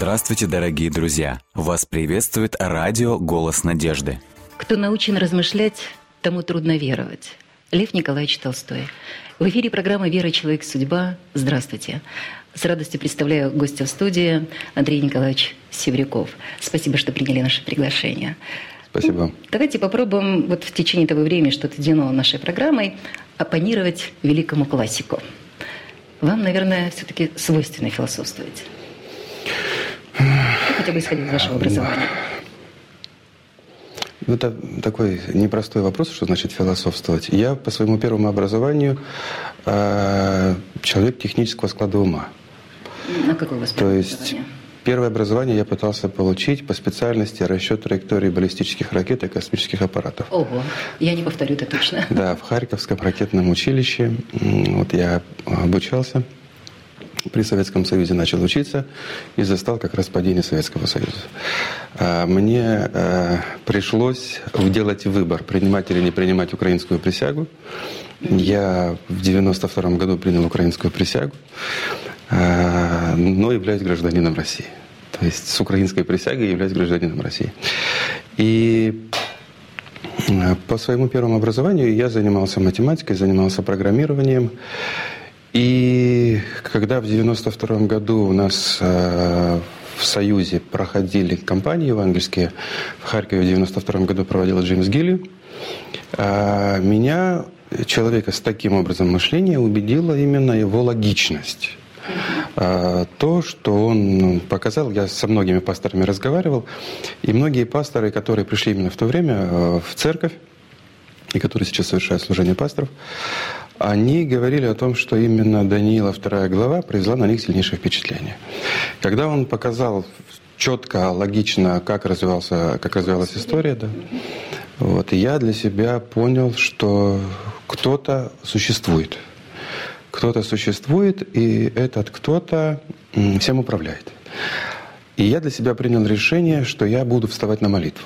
Здравствуйте, дорогие друзья! Вас приветствует радио «Голос надежды». Кто научен размышлять, тому трудно веровать. Лев Николаевич Толстой. В эфире программа «Вера. Человек. Судьба». Здравствуйте. С радостью представляю гостя в студии Андрей Николаевич Севряков. Спасибо, что приняли наше приглашение. Спасибо. Давайте попробуем вот в течение того времени, что отведено нашей программой, оппонировать великому классику. Вам, наверное, все-таки свойственно философствовать. Хотя бы исходя из вашего образования. Ну, это такой непростой вопрос, что значит философствовать. Я по своему первому образованию э, человек технического склада ума. А какое у вас То есть первое образование я пытался получить по специальности расчет траектории баллистических ракет и космических аппаратов. Ого, я не повторю это точно. Да, в Харьковском ракетном училище. Вот я обучался при Советском Союзе начал учиться и застал как раз падение Советского Союза. А, мне э, пришлось делать выбор, принимать или не принимать украинскую присягу. Я в 92 году принял украинскую присягу, а, но являюсь гражданином России. То есть с украинской присягой являюсь гражданином России. И по своему первому образованию я занимался математикой, занимался программированием. И когда в 92 году у нас э, в Союзе проходили кампании евангельские, в Харькове в 92 году проводил Джеймс Гилли, э, меня, человека с таким образом мышления, убедила именно его логичность. Э, то, что он ну, показал, я со многими пасторами разговаривал, и многие пасторы, которые пришли именно в то время в церковь, и которые сейчас совершают служение пасторов, они говорили о том, что именно Даниила вторая глава произвела на них сильнейшее впечатление. Когда он показал четко, логично, как, развивался, как развивалась история, да, вот, и я для себя понял, что кто-то существует. Кто-то существует, и этот кто-то всем управляет. И я для себя принял решение, что я буду вставать на молитву.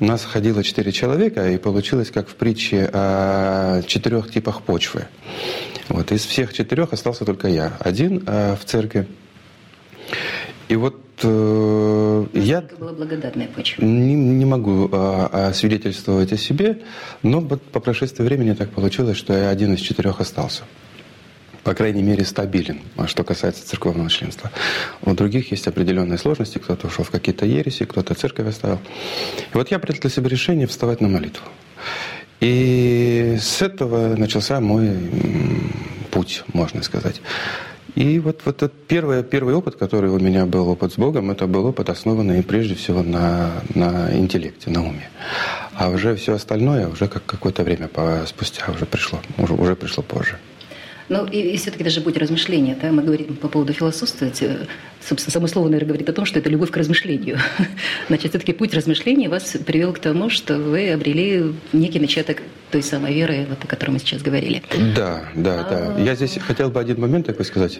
У нас ходило четыре человека, и получилось, как в притче о четырех типах почвы. Вот из всех четырех остался только я. Один э, в церкви. И вот э, я была благодатная почва. Не, не могу э, свидетельствовать о себе, но по прошествии времени так получилось, что я один из четырех остался по крайней мере, стабилен, а что касается церковного членства. У других есть определенные сложности, кто-то ушел в какие-то ереси, кто-то церковь оставил. И вот я принял для себя решение вставать на молитву. И с этого начался мой путь, можно сказать. И вот, вот этот первый, первый опыт, который у меня был, опыт с Богом, это был опыт, основанный прежде всего на, на интеллекте, на уме. А уже все остальное уже как какое-то время спустя уже пришло, уже, уже пришло позже. Ну и, и все-таки даже будет размышление. Да? Мы говорим по поводу философствовать. Э, собственно, само слово, наверное, говорит о том, что это любовь к размышлению. Значит, все-таки путь размышления вас привел к тому, что вы обрели некий начаток той самой веры, вот, о которой мы сейчас говорили. Да, да, да. Я здесь хотел бы один момент такой сказать.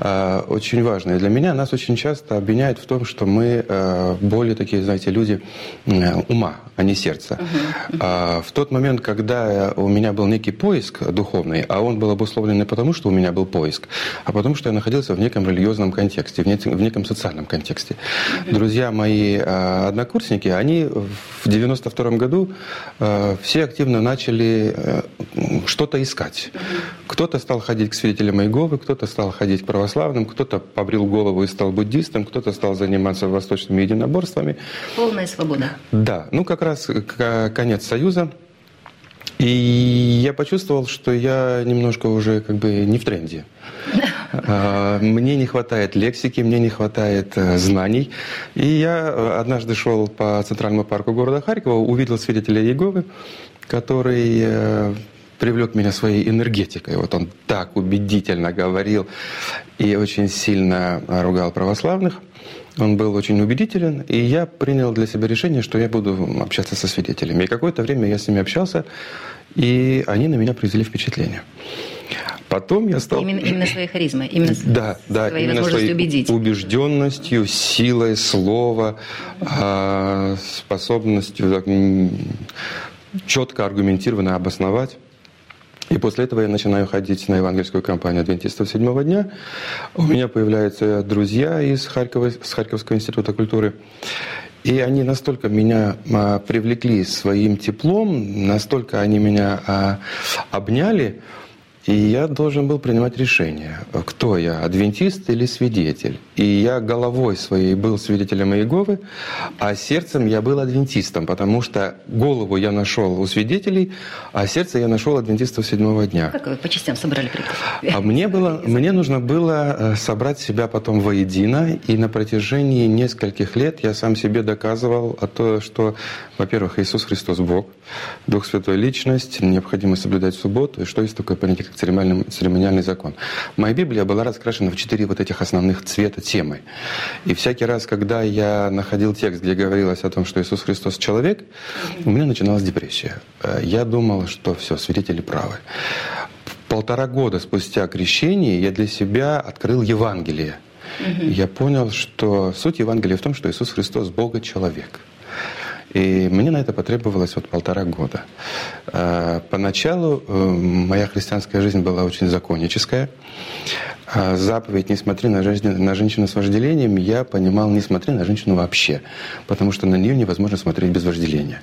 А, очень важный для меня. Нас очень часто обвиняют в том, что мы э, более такие, знаете, люди ума, а не сердца. А, в тот момент, когда у меня был некий поиск духовный, а он был обусловлен не потому, что у меня был поиск, а потому, что я находился в неком религиозном контексте, в неком, в неком социальном контексте. Друзья мои э, однокурсники, они в 92 году э, все активно начали э, что-то искать. Кто-то стал ходить к свидетелям Иеговы, кто-то стал ходить к православным, кто-то побрил голову и стал буддистом, кто-то стал заниматься восточными единоборствами. Полная свобода. Да, ну как раз конец Союза. И я почувствовал, что я немножко уже как бы не в тренде. А, мне не хватает лексики, мне не хватает э, знаний. И я э, однажды шел по центральному парку города Харькова, увидел свидетеля Иеговы, который э, привлек меня своей энергетикой. Вот он так убедительно говорил и очень сильно ругал православных. Он был очень убедителен, и я принял для себя решение, что я буду общаться со свидетелями. И какое-то время я с ними общался, и они на меня произвели впечатление. Потом я стал... Именно, именно своей харизмой, именно да, да, своей именно своей убедить. убежденностью, силой слова, а, способностью четко аргументированно обосновать И после этого я начинаю ходить на евангельскую кампанию адвентистов седьмого дня. У меня появляются друзья из Харькова, с Харьковского института культуры. И они настолько меня а, привлекли своим теплом, настолько они меня а, обняли, и я должен был принимать решение, кто я, адвентист или свидетель. И я головой своей был свидетелем Иеговы, а сердцем я был адвентистом, потому что голову я нашел у свидетелей, а сердце я нашел адвентистов седьмого дня. Как вы по частям собрали приказ? А мне, было, мне нужно было э, собрать себя потом воедино, и на протяжении нескольких лет я сам себе доказывал о том, что, во-первых, Иисус Христос Бог, Дух Святой Личность, необходимо соблюдать субботу, и что есть такое понятие, церемониальный, церемониальный закон. Моя Библия была раскрашена в четыре вот этих основных цвета темы. И всякий раз, когда я находил текст, где говорилось о том, что Иисус Христос человек, у меня начиналась депрессия. Э, я думал, что все, свидетели правы. Полтора года спустя крещение я для себя открыл Евангелие. Угу. Я понял, что суть Евангелия в том, что Иисус Христос Бога человек. И мне на это потребовалось вот полтора года. А, поначалу э, моя христианская жизнь была очень законническая. А заповедь «Не смотри на, жизнь, на женщину с вожделением» я понимал «Не смотри на женщину вообще», потому что на нее невозможно смотреть без вожделения.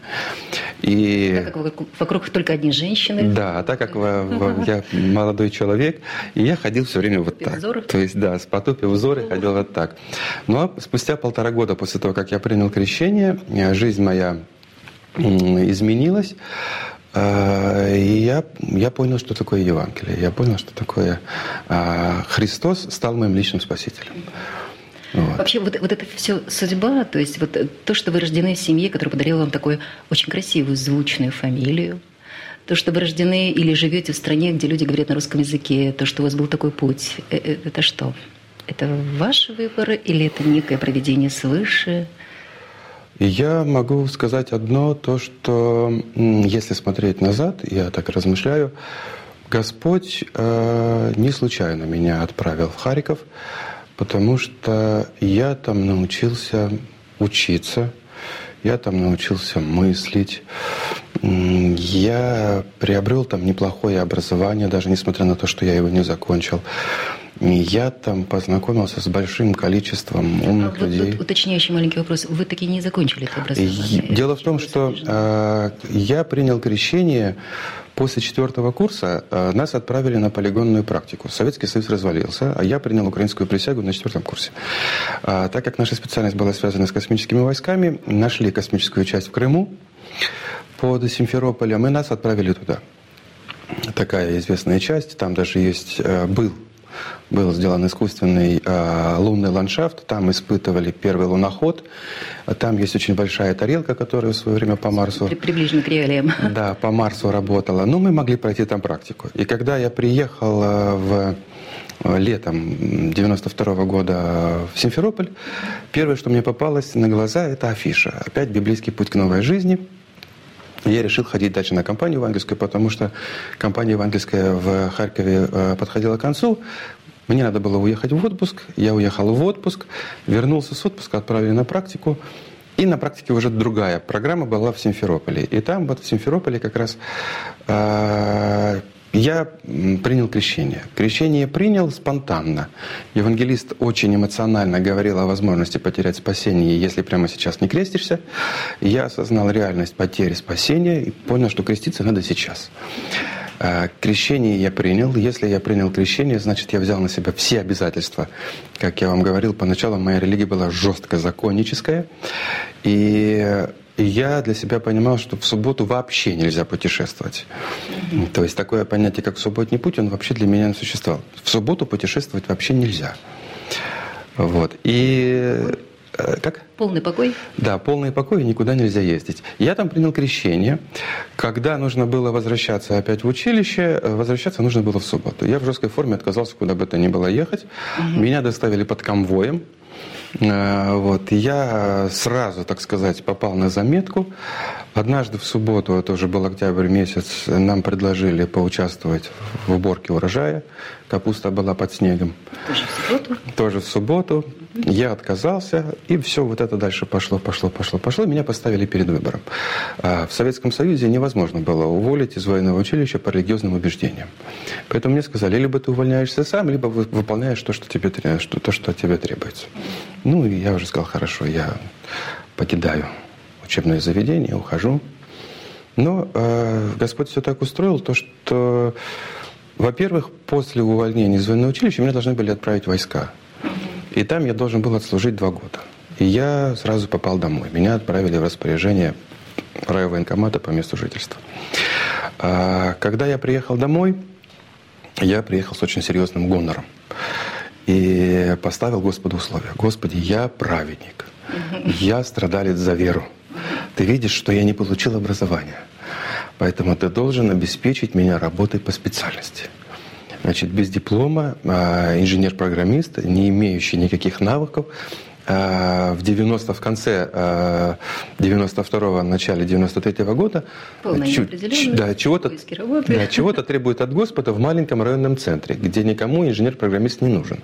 И... Так как вокруг только одни женщины. Да, а так как я молодой человек, и я ходил все время вот так. То есть, да, с потупив взоры ходил вот так. Но спустя полтора года после того, как я принял крещение, жизнь моя изменилась. А, и я, я понял, что такое Евангелие. Я понял, что такое а, Христос стал моим личным спасителем. Вот. Вообще вот, вот это все судьба, то есть вот то, что вы рождены в семье, которая подарила вам такую очень красивую, звучную фамилию, то, что вы рождены или живете в стране, где люди говорят на русском языке, то, что у вас был такой путь, э, э, это что? Это ваш выбор или это некое проведение свыше? Я могу сказать одно, то, что если смотреть назад, я так размышляю, Господь э, не случайно меня отправил в Харьков, потому что я там научился учиться, я там научился мыслить, я приобрел там неплохое образование, даже несмотря на то, что я его не закончил. Я там познакомился с большим количеством умных а людей. Вот, уточняющий маленький вопрос. Вы таки не закончили это образование? Дело в том, что э, я принял крещение после четвертого курса. Э, нас отправили на полигонную практику. Советский Союз развалился, а я принял украинскую присягу на четвертом курсе. А, так как наша специальность была связана с космическими войсками, нашли космическую часть в Крыму под Симферополем, и нас отправили туда. Такая известная часть, там даже есть, э, был был сделан искусственный э, лунный ландшафт. Там испытывали первый луноход. Там есть очень большая тарелка, которая в свое время по Марсу... Приближена к реалиям. Да, по Марсу работала. Но мы могли пройти там практику. И когда я приехал э, в э, летом 92 -го года в Симферополь, первое, что мне попалось на глаза, это афиша. Опять «Библейский путь к новой жизни». Я решил ходить дальше на компанию евангельскую, потому что компания евангельская в Харькове э, подходила к концу. Мне надо было уехать в отпуск. Я уехал в отпуск, вернулся с отпуска, отправили на практику. И на практике уже другая программа была в Симферополе. И там, вот в Симферополе, как раз э, я принял крещение. Крещение принял спонтанно. Евангелист очень эмоционально говорил о возможности потерять спасение, если прямо сейчас не крестишься. Я осознал реальность потери спасения и понял, что креститься надо сейчас. А, крещение я принял. Если я принял крещение, значит, я взял на себя все обязательства. Как я вам говорил, поначалу моя религия была жестко законническая. И я для себя понимал, что в субботу вообще нельзя путешествовать. Mm-hmm. То есть такое понятие, как субботний путь, он вообще для меня не существовал. В субботу путешествовать вообще нельзя. Вот. И Э, как? Полный покой? Да, полный покой, и никуда нельзя ездить. Я там принял крещение. Когда нужно было возвращаться опять в училище, э, возвращаться нужно было в субботу. Я в жесткой форме отказался куда бы то ни было ехать. Угу. Меня доставили под конвоем. Э, вот. Я сразу, так сказать, попал на заметку. Однажды в субботу, это уже был октябрь месяц, нам предложили поучаствовать в уборке урожая. Капуста была под снегом. Тоже в субботу? Тоже в субботу. Я отказался, и все вот это дальше пошло, пошло, пошло, пошло. Меня поставили перед выбором. А в Советском Союзе невозможно было уволить из военного училища по религиозным убеждениям. Поэтому мне сказали, либо ты увольняешься сам, либо выполняешь то, что тебе, что, то, что от тебя требуется. Ну, и я уже сказал, хорошо, я покидаю учебное заведение, ухожу. Но э, Господь все так устроил, то, что, во-первых, после увольнения из военного училища меня должны были отправить войска. И там я должен был отслужить два года. И я сразу попал домой. Меня отправили в распоряжение райвоенкомата по месту жительства. А, когда я приехал домой, я приехал с очень серьезным гонором. И поставил Господу условия. Господи, я праведник. Я страдалец за веру. Ты видишь, что я не получил образования. Поэтому ты должен обеспечить меня работой по специальности. Значит, без диплома а, инженер-программист, не имеющий никаких навыков, а, в 90 в конце 92-го, а, начале 93-го года да, чего-то, да, чего-то требует от Господа в маленьком районном центре, где никому инженер-программист не нужен.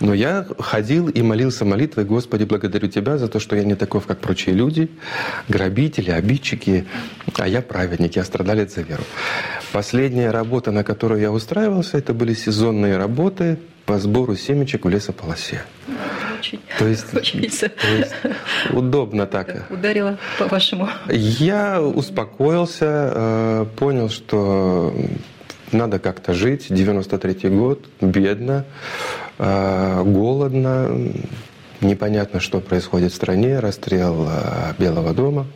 Но я ходил и молился молитвой, Господи, благодарю Тебя за то, что я не таков, как прочие люди, грабители, обидчики, а я праведник, я страдалец за веру. Последняя работа, на которую я устраивался, это были сезонные работы по сбору семечек в лесополосе очень. То есть, очень то есть удобно так. Ударило по-вашему. Я успокоился, э, понял, что надо как-то жить. 93-й год, бедно, э, голодно, непонятно, что происходит в стране, расстрел э, Белого дома.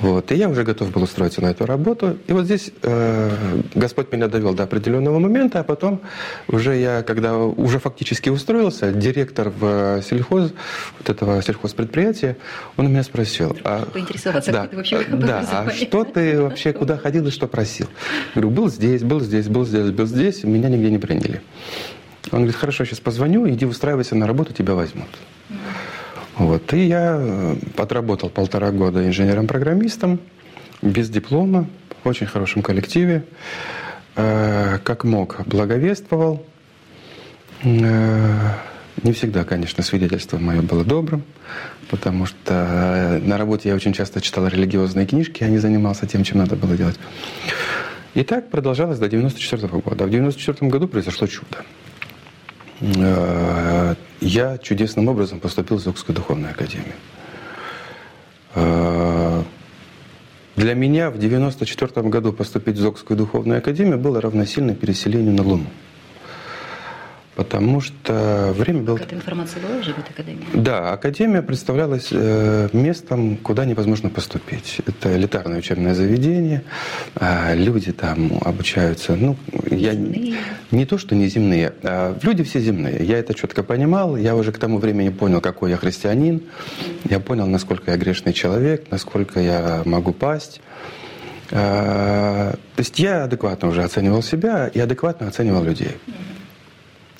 Вот. И я уже готов был устроиться на эту работу. И вот здесь э, Господь меня довел до определенного момента, а потом уже я, когда уже фактически устроился, директор в сельхоз, вот этого сельхозпредприятия, он у меня спросил... А, Поинтересоваться, да, ты вообще Да, а что ты вообще, куда ходил и что просил? Я говорю, был здесь, был здесь, был здесь, был здесь, меня нигде не приняли. Он говорит, хорошо, сейчас позвоню, иди устраивайся на работу, тебя возьмут. Вот. И я э, отработал полтора года инженером-программистом, без диплома, в очень хорошем коллективе. Э, как мог, благовествовал. Э, не всегда, конечно, свидетельство мое было добрым, потому что на работе я очень часто читал религиозные книжки, а не занимался тем, чем надо было делать. И так продолжалось до 94 года. А в 94 году произошло чудо. Я чудесным образом поступил в Зокскую духовную академию. Э, для меня в 1994 году поступить в Зокскую духовную академию было равносильно переселению на Луну. Потому что время было... Какая-то информация была уже в этой академии? Да, академия представлялась э, местом, куда невозможно поступить. Это элитарное учебное заведение, а люди там обучаются, ну, я земные. не то, что не земные, а люди все земные. Я это четко понимал, я уже к тому времени понял, какой я христианин, я понял, насколько я грешный человек, насколько я могу пасть. А, то есть я адекватно уже оценивал себя и адекватно оценивал людей.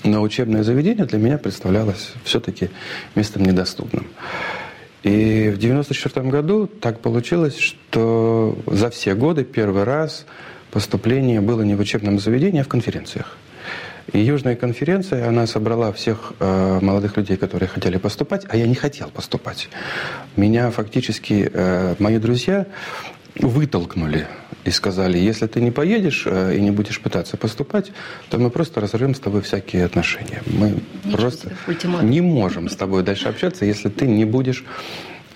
Но учебное заведение для меня представлялось все-таки местом недоступным. И в 1994 году так получилось, что за все годы первый раз поступление было не в учебном заведении, а в конференциях. И Южная конференция, она собрала всех э, молодых людей, которые хотели поступать, а я не хотел поступать. Меня фактически э, мои друзья вытолкнули и сказали, если ты не поедешь э, и не будешь пытаться поступать, то мы просто разорвем с тобой всякие отношения. Мы Ничего просто не можем с тобой дальше общаться, если ты не будешь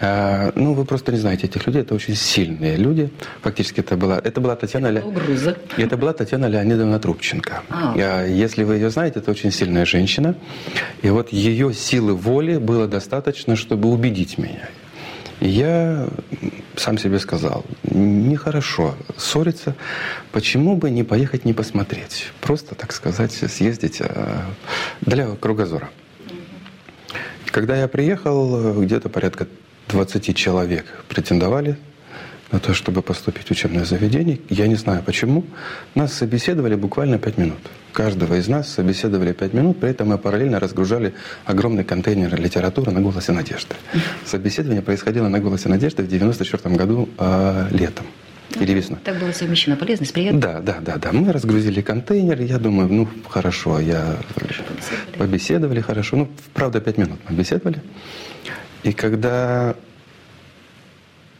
э, ну, вы просто не знаете этих людей, это очень сильные люди. Фактически это была, это была Татьяна, это, Ле... это была Татьяна Леонидовна Трубченко. А. Если вы ее знаете, это очень сильная женщина. И вот ее силы воли было достаточно, чтобы убедить меня я сам себе сказал, нехорошо ссориться, почему бы не поехать не посмотреть, просто, так сказать, съездить э, для кругозора. Когда я приехал, где-то порядка 20 человек претендовали на то, чтобы поступить в учебное заведение. Я не знаю почему. Нас собеседовали буквально 5 минут. Каждого из нас собеседовали 5 минут, при этом мы параллельно разгружали огромный контейнер литературы на «Голосе надежды». Собеседование происходило на «Голосе надежды» в 1994 году э, летом. или весной. Так было совмещено полезность, приятно? Да, да, да, да. Мы разгрузили контейнер, я думаю, ну, хорошо, я... Хорошо побеседовали. Побеседовали хорошо. Ну, правда, пять минут мы беседовали. И когда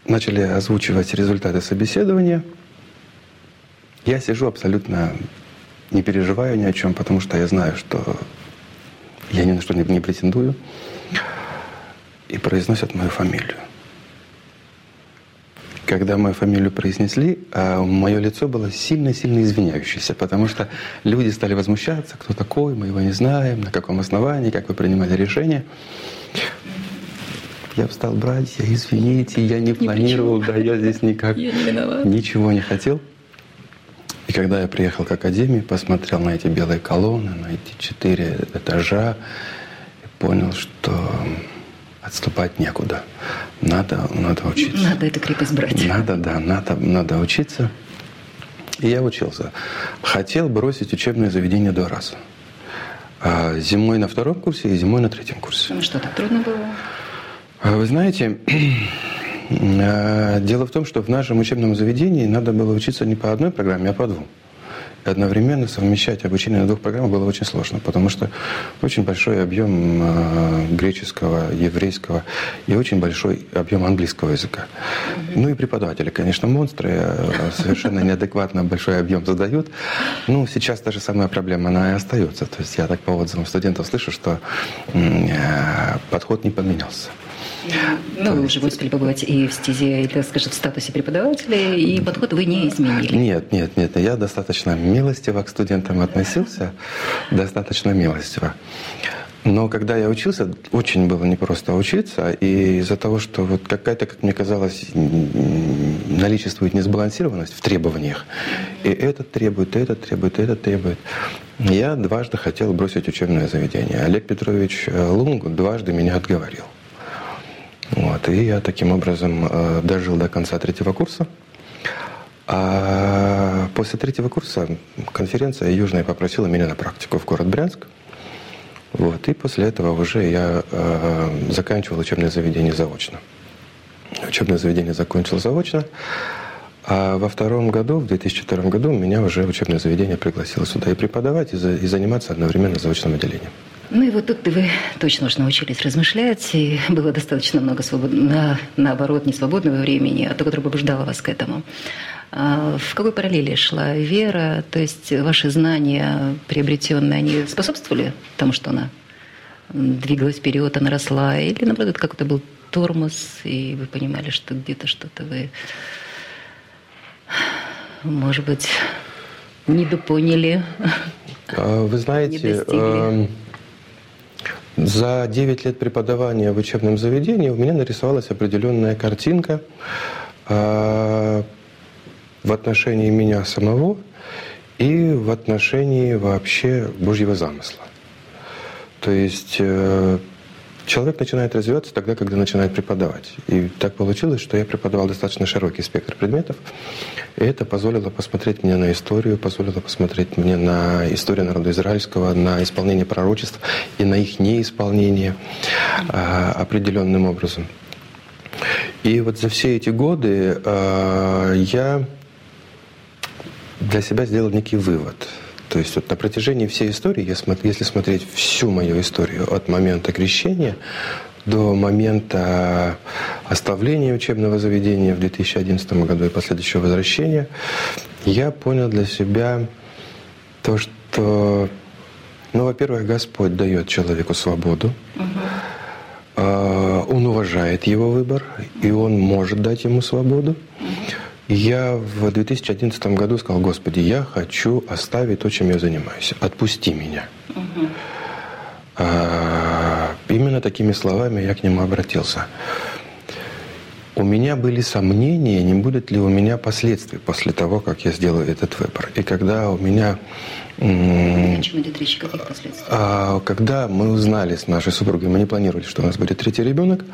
начали озвучивать результаты собеседования, я сижу абсолютно не переживаю ни о чем, потому что я знаю, что я ни на что не, претендую. И произносят мою фамилию. Когда мою фамилию произнесли, а мое лицо было сильно-сильно извиняющееся, потому что люди стали возмущаться, кто такой, мы его не знаем, на каком основании, как вы принимали решение. Я встал, братья, извините, я не планировал, да, я здесь никак Я не ничего не хотел. И когда я приехал к академии, посмотрел на эти белые колонны, на эти четыре этажа, и понял, что отступать некуда. Надо, надо учиться. Надо эту крепость брать. Надо, да, надо, надо учиться. И я учился. Хотел бросить учебное заведение два раза. А Зимой на втором курсе и зимой на третьем курсе. Ну что, так трудно было? А Вы знаете, э, дело в том, что в нашем учебном заведении надо было учиться не по одной программе, а по двум. И одновременно совмещать обучение на двух программах было очень сложно, потому что очень большой объем э, греческого, еврейского и очень большой объем английского языка. Ну и преподаватели, конечно, монстры, э, совершенно неадекватно большой объем задают. Ну, сейчас та же самая проблема, она и остается. То есть я так по отзывам студентов слышу, что подход не поменялся. Ну, вы уже успели побывать и в стезе, и, так скажем, в статусе преподавателя, и подход вы не изменили. Нет, нет, нет. Я достаточно милостиво к студентам относился, достаточно милостиво. Но когда я учился, очень было непросто учиться, и из-за того, что вот какая-то, как мне казалось, наличествует несбалансированность в требованиях, и этот требует, и этот требует, и этот требует, я дважды хотел бросить учебное заведение. Олег Петрович э, Лунг дважды меня отговорил. Вот, и я таким образом э, дожил до конца третьего курса. А после третьего курса конференция Южная попросила меня на практику в город Брянск. Вот, и после этого уже я э, заканчивал учебное заведение заочно. Учебное заведение закончил заочно. А во втором году, в 2002 году, меня уже учебное заведение пригласило сюда и преподавать, и, за- и заниматься одновременно заочным отделением. Ну и вот тут вы точно уж научились размышлять, и было достаточно много свобод... на... наоборот, не свободного времени, а то, которое побуждало вас к этому. А в какой параллели шла вера? То есть ваши знания приобретенные, они способствовали тому, что она двигалась вперед, она росла? Или, наоборот, это какой-то был тормоз, и вы понимали, что где-то что-то вы, может быть, недопоняли? А, Вы Не знаете, достигли. За 9 лет преподавания в учебном заведении у меня нарисовалась определенная картинка э, в отношении меня самого и в отношении вообще Божьего замысла. То есть э, человек начинает развиваться тогда, когда начинает преподавать. И так получилось, что я преподавал достаточно широкий спектр предметов. И это позволило посмотреть мне на историю, позволило посмотреть мне на историю народа израильского, на исполнение пророчеств и на их неисполнение а, определенным образом. И вот за все эти годы а, я для себя сделал некий вывод. То есть вот на протяжении всей истории, я если смотреть всю мою историю от момента крещения до момента оставления учебного заведения в 2011 году и последующего возвращения, я понял для себя то, что, ну, во-первых, Господь дает человеку свободу, а, он уважает его выбор, и он может дать ему свободу. Я в 2011 году сказал, Господи, я хочу оставить то, чем я занимаюсь. Отпусти меня. А, Именно такими словами я к нему обратился. У меня были сомнения, не будет ли у меня последствий после того, как я сделаю этот выбор. И когда у меня О чем идет речь, каких последствий? а, Когда мы узнали с нашей супругой, мы не планировали, что у нас будет третий ребенок,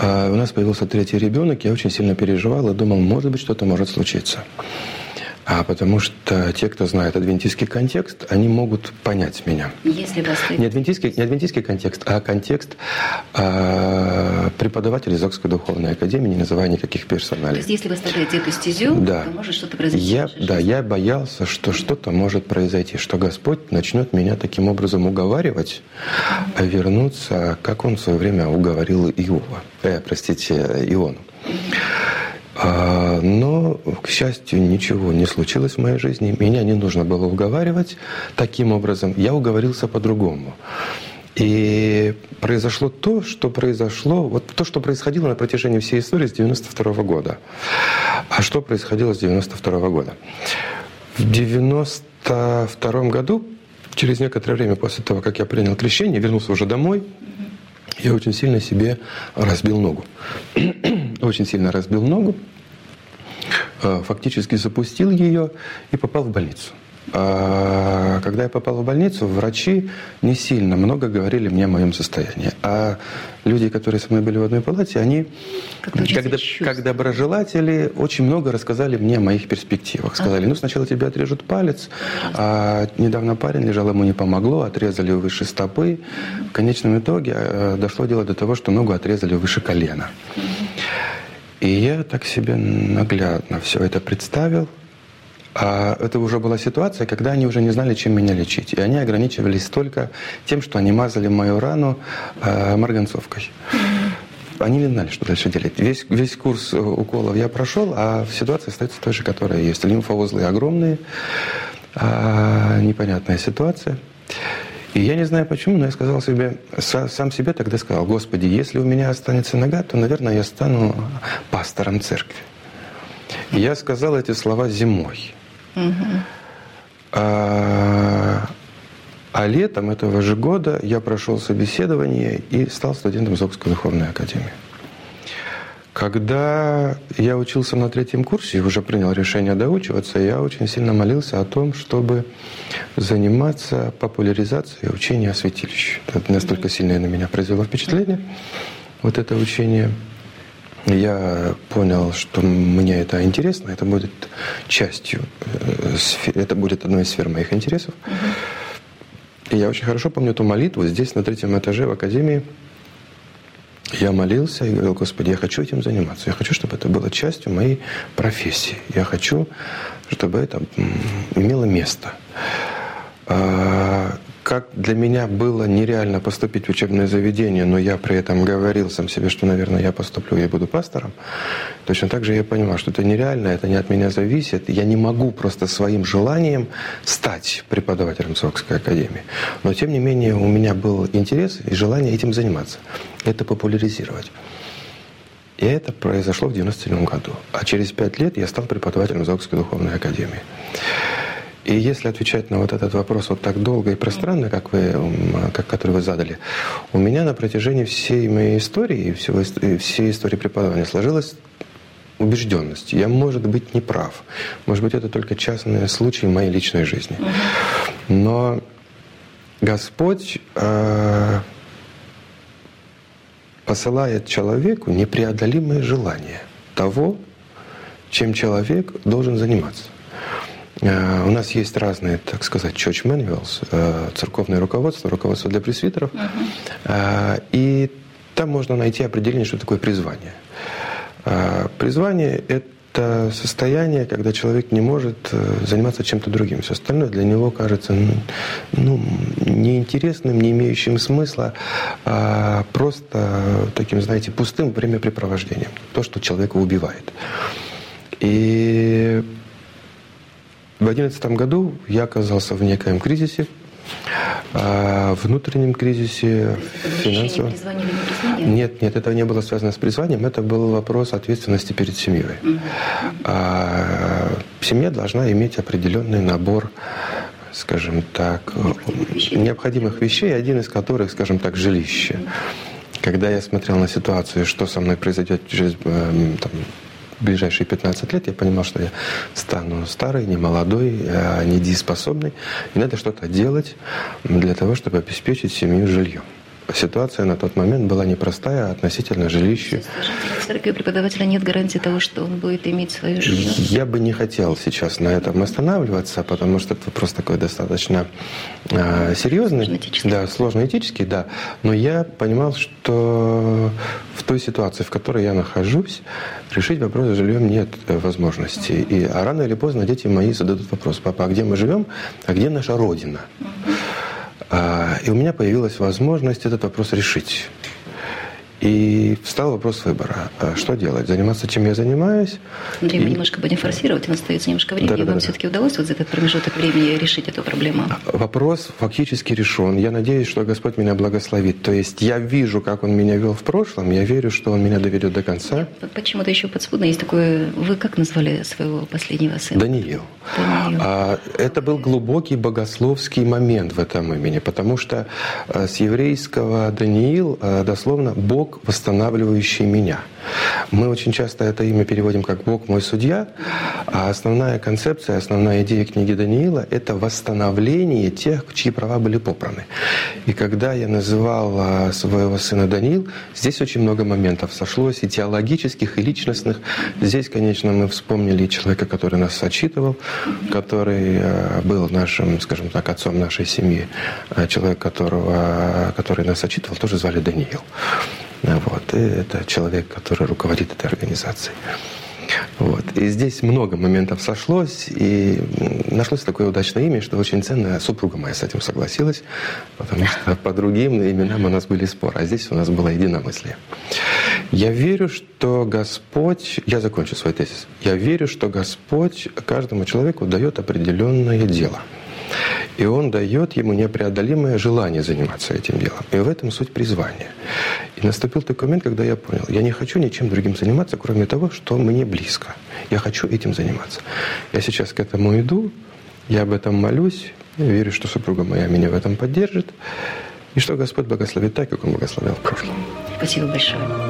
а, у нас появился третий ребенок, я очень сильно переживал и думал, может быть, что-то может случиться. А потому что те, кто знает адвентистский контекст, они могут понять меня. Если вас... Не адвентистский, не адвентистский контекст, а контекст э, преподавателей Зокской духовной академии, не называя никаких персоналей. То есть если вы оставляете эту стезю, да. то может что-то произойти я, Да, я боялся, что что-то может произойти, что Господь начнет меня таким образом уговаривать, а вернуться, как Он в свое время уговорил Иова, э, простите, Иону. А, но, к счастью, ничего не случилось в моей жизни. Меня не нужно было уговаривать таким образом. Я уговорился по-другому. И произошло то, что произошло, вот то, что происходило на протяжении всей истории с 92 -го года. А что происходило с 92 -го года? В 92 году, через некоторое время после того, как я принял крещение, вернулся уже домой, я очень сильно себе разбил ногу. очень сильно разбил ногу, фактически запустил ее и попал в больницу. А когда я попал в больницу, врачи не сильно много говорили мне о моем состоянии. А люди, которые со мной были в одной палате, они, как, как доброжелатели, очень много рассказали мне о моих перспективах. Сказали, ну сначала тебе отрежут палец, а недавно парень лежал, ему не помогло, отрезали выше стопы. В конечном итоге э, дошло дело до того, что ногу отрезали выше колена. И я так себе наглядно все это представил. А это уже была ситуация, когда они уже не знали, чем меня лечить. И они ограничивались только тем, что они мазали мою рану э, марганцовкой. Они не знали, что дальше делать. Весь, весь курс уколов я прошел, а ситуация остается той же, которая есть. Лимфоузлы огромные, э, непонятная ситуация. И я не знаю почему, но я сказал себе, сам себе тогда сказал, Господи, если у меня останется нога, то, наверное, я стану пастором церкви. И я сказал эти слова зимой. А, а летом этого же года я прошел собеседование и стал студентом Зобской духовной академии. Когда я учился на третьем курсе и уже принял решение доучиваться, я очень сильно молился о том, чтобы заниматься популяризацией учения о святилище. Это настолько сильное на меня произвело впечатление, вот это учение – я понял, что мне это интересно, это будет частью, э, это будет одной из сфер моих интересов. И я очень хорошо помню эту молитву здесь, на третьем этаже в Академии. Я молился и говорил, Господи, я хочу этим заниматься. Я хочу, чтобы это было частью моей профессии. Я хочу, чтобы это имело место. А, как для меня было нереально поступить в учебное заведение, но я при этом говорил сам себе, что, наверное, я поступлю, я буду пастором, точно так же я понимал, что это нереально, это не от меня зависит. Я не могу просто своим желанием стать преподавателем Сокской академии. Но, тем не менее, у меня был интерес и желание этим заниматься, это популяризировать. И это произошло в 1997 году. А через пять лет я стал преподавателем Зокской духовной академии. И если отвечать на вот этот вопрос вот так долго и пространно, как вы, как, который вы задали, у меня на протяжении всей моей истории, всего, всей истории преподавания сложилась убежденность. Я, может быть, не прав. Может быть, это только частные случаи в моей личной жизни. Но Господь э, посылает человеку непреодолимое желание того, чем человек должен заниматься. Э, у нас есть разные, так сказать, church manuals, э, церковное руководство, руководство для пресвитеров. Uh-huh. И там можно найти определение, что такое призвание. Призвание – это состояние, когда человек не может заниматься чем-то другим. Все остальное для него кажется ну, неинтересным, не имеющим смысла, а просто таким, знаете, пустым времяпрепровождением. То, что человека убивает. И в 2011 году я оказался в некоем кризисе, а, внутреннем кризисе, финансовом. Нет, нет, это не было связано с призванием, это был вопрос ответственности перед семьей. А, семья должна иметь определенный набор скажем так, необходимых вещей. необходимых вещей, один из которых, скажем так, жилище. Когда я смотрел на ситуацию, что со мной произойдет через эм, там, ближайшие 15 лет я понимал, что я стану старый, не молодой, а недееспособный. И надо что-то делать для того, чтобы обеспечить семью жильем. Ситуация на тот момент была непростая относительно жилища. Скажите, у преподавателя нет гарантии того, что он будет иметь свое жилье? Я бы не хотел сейчас на этом останавливаться, потому что это вопрос такой достаточно э, серьезный. Сложно этический. Да, сложно этический, да. Но я понимал, что в той ситуации, в которой я нахожусь, решить вопрос с жильем нет возможности. И, а рано или поздно дети мои зададут вопрос, папа, а где мы живем, а где наша родина? А, и у меня появилась возможность этот вопрос решить. И встал вопрос выбора. А что делать? Заниматься, чем я занимаюсь? Андрей, мы И- немножко будем форсировать, у нас остается немножко времени. Да-да-да-да. Вам все-таки удалось вот за этот промежуток времени решить эту проблему? Вопрос фактически решен. Я надеюсь, что Господь меня благословит. То есть я вижу, как Он меня вел в прошлом, я верю, что Он меня доведет до конца. Почему-то еще подспудно есть такое... Вы как назвали своего последнего сына? Даниил. Даниил. А, Это был глубокий богословский момент в этом имени, потому что а, с еврейского Даниил а, дословно «Бог, восстанавливающий меня». Мы очень часто это имя переводим как «Бог мой судья», а основная концепция, основная идея книги Даниила – это восстановление тех, чьи права были попраны. И когда я называл а, своего сына Даниил, здесь очень много моментов сошлось, и теологических, и личностных. Здесь, конечно, мы вспомнили человека, который нас отчитывал, который э, был нашим, скажем так, отцом нашей семьи, Э, человек, которого, который нас отчитывал, тоже звали Даниил. Вот. И это человек, который руководит этой организацией. Вот. И здесь много моментов сошлось, и нашлось такое удачное имя, что очень ценная супруга моя с этим согласилась, потому что по другим именам у нас были споры, а здесь у нас было единомыслие. Я верю, что Господь, я закончу свой тезис, я верю, что Господь каждому человеку дает определенное дело. И Он дает ему непреодолимое желание заниматься этим делом. И в этом суть призвания. И наступил такой момент, когда я понял, я не хочу ничем другим заниматься, кроме того, что мне близко. Я хочу этим заниматься. Я сейчас к этому иду, я об этом молюсь, я верю, что супруга моя меня в этом поддержит, и что Господь благословит так, как Он благословлял в прошлом. Спасибо большое.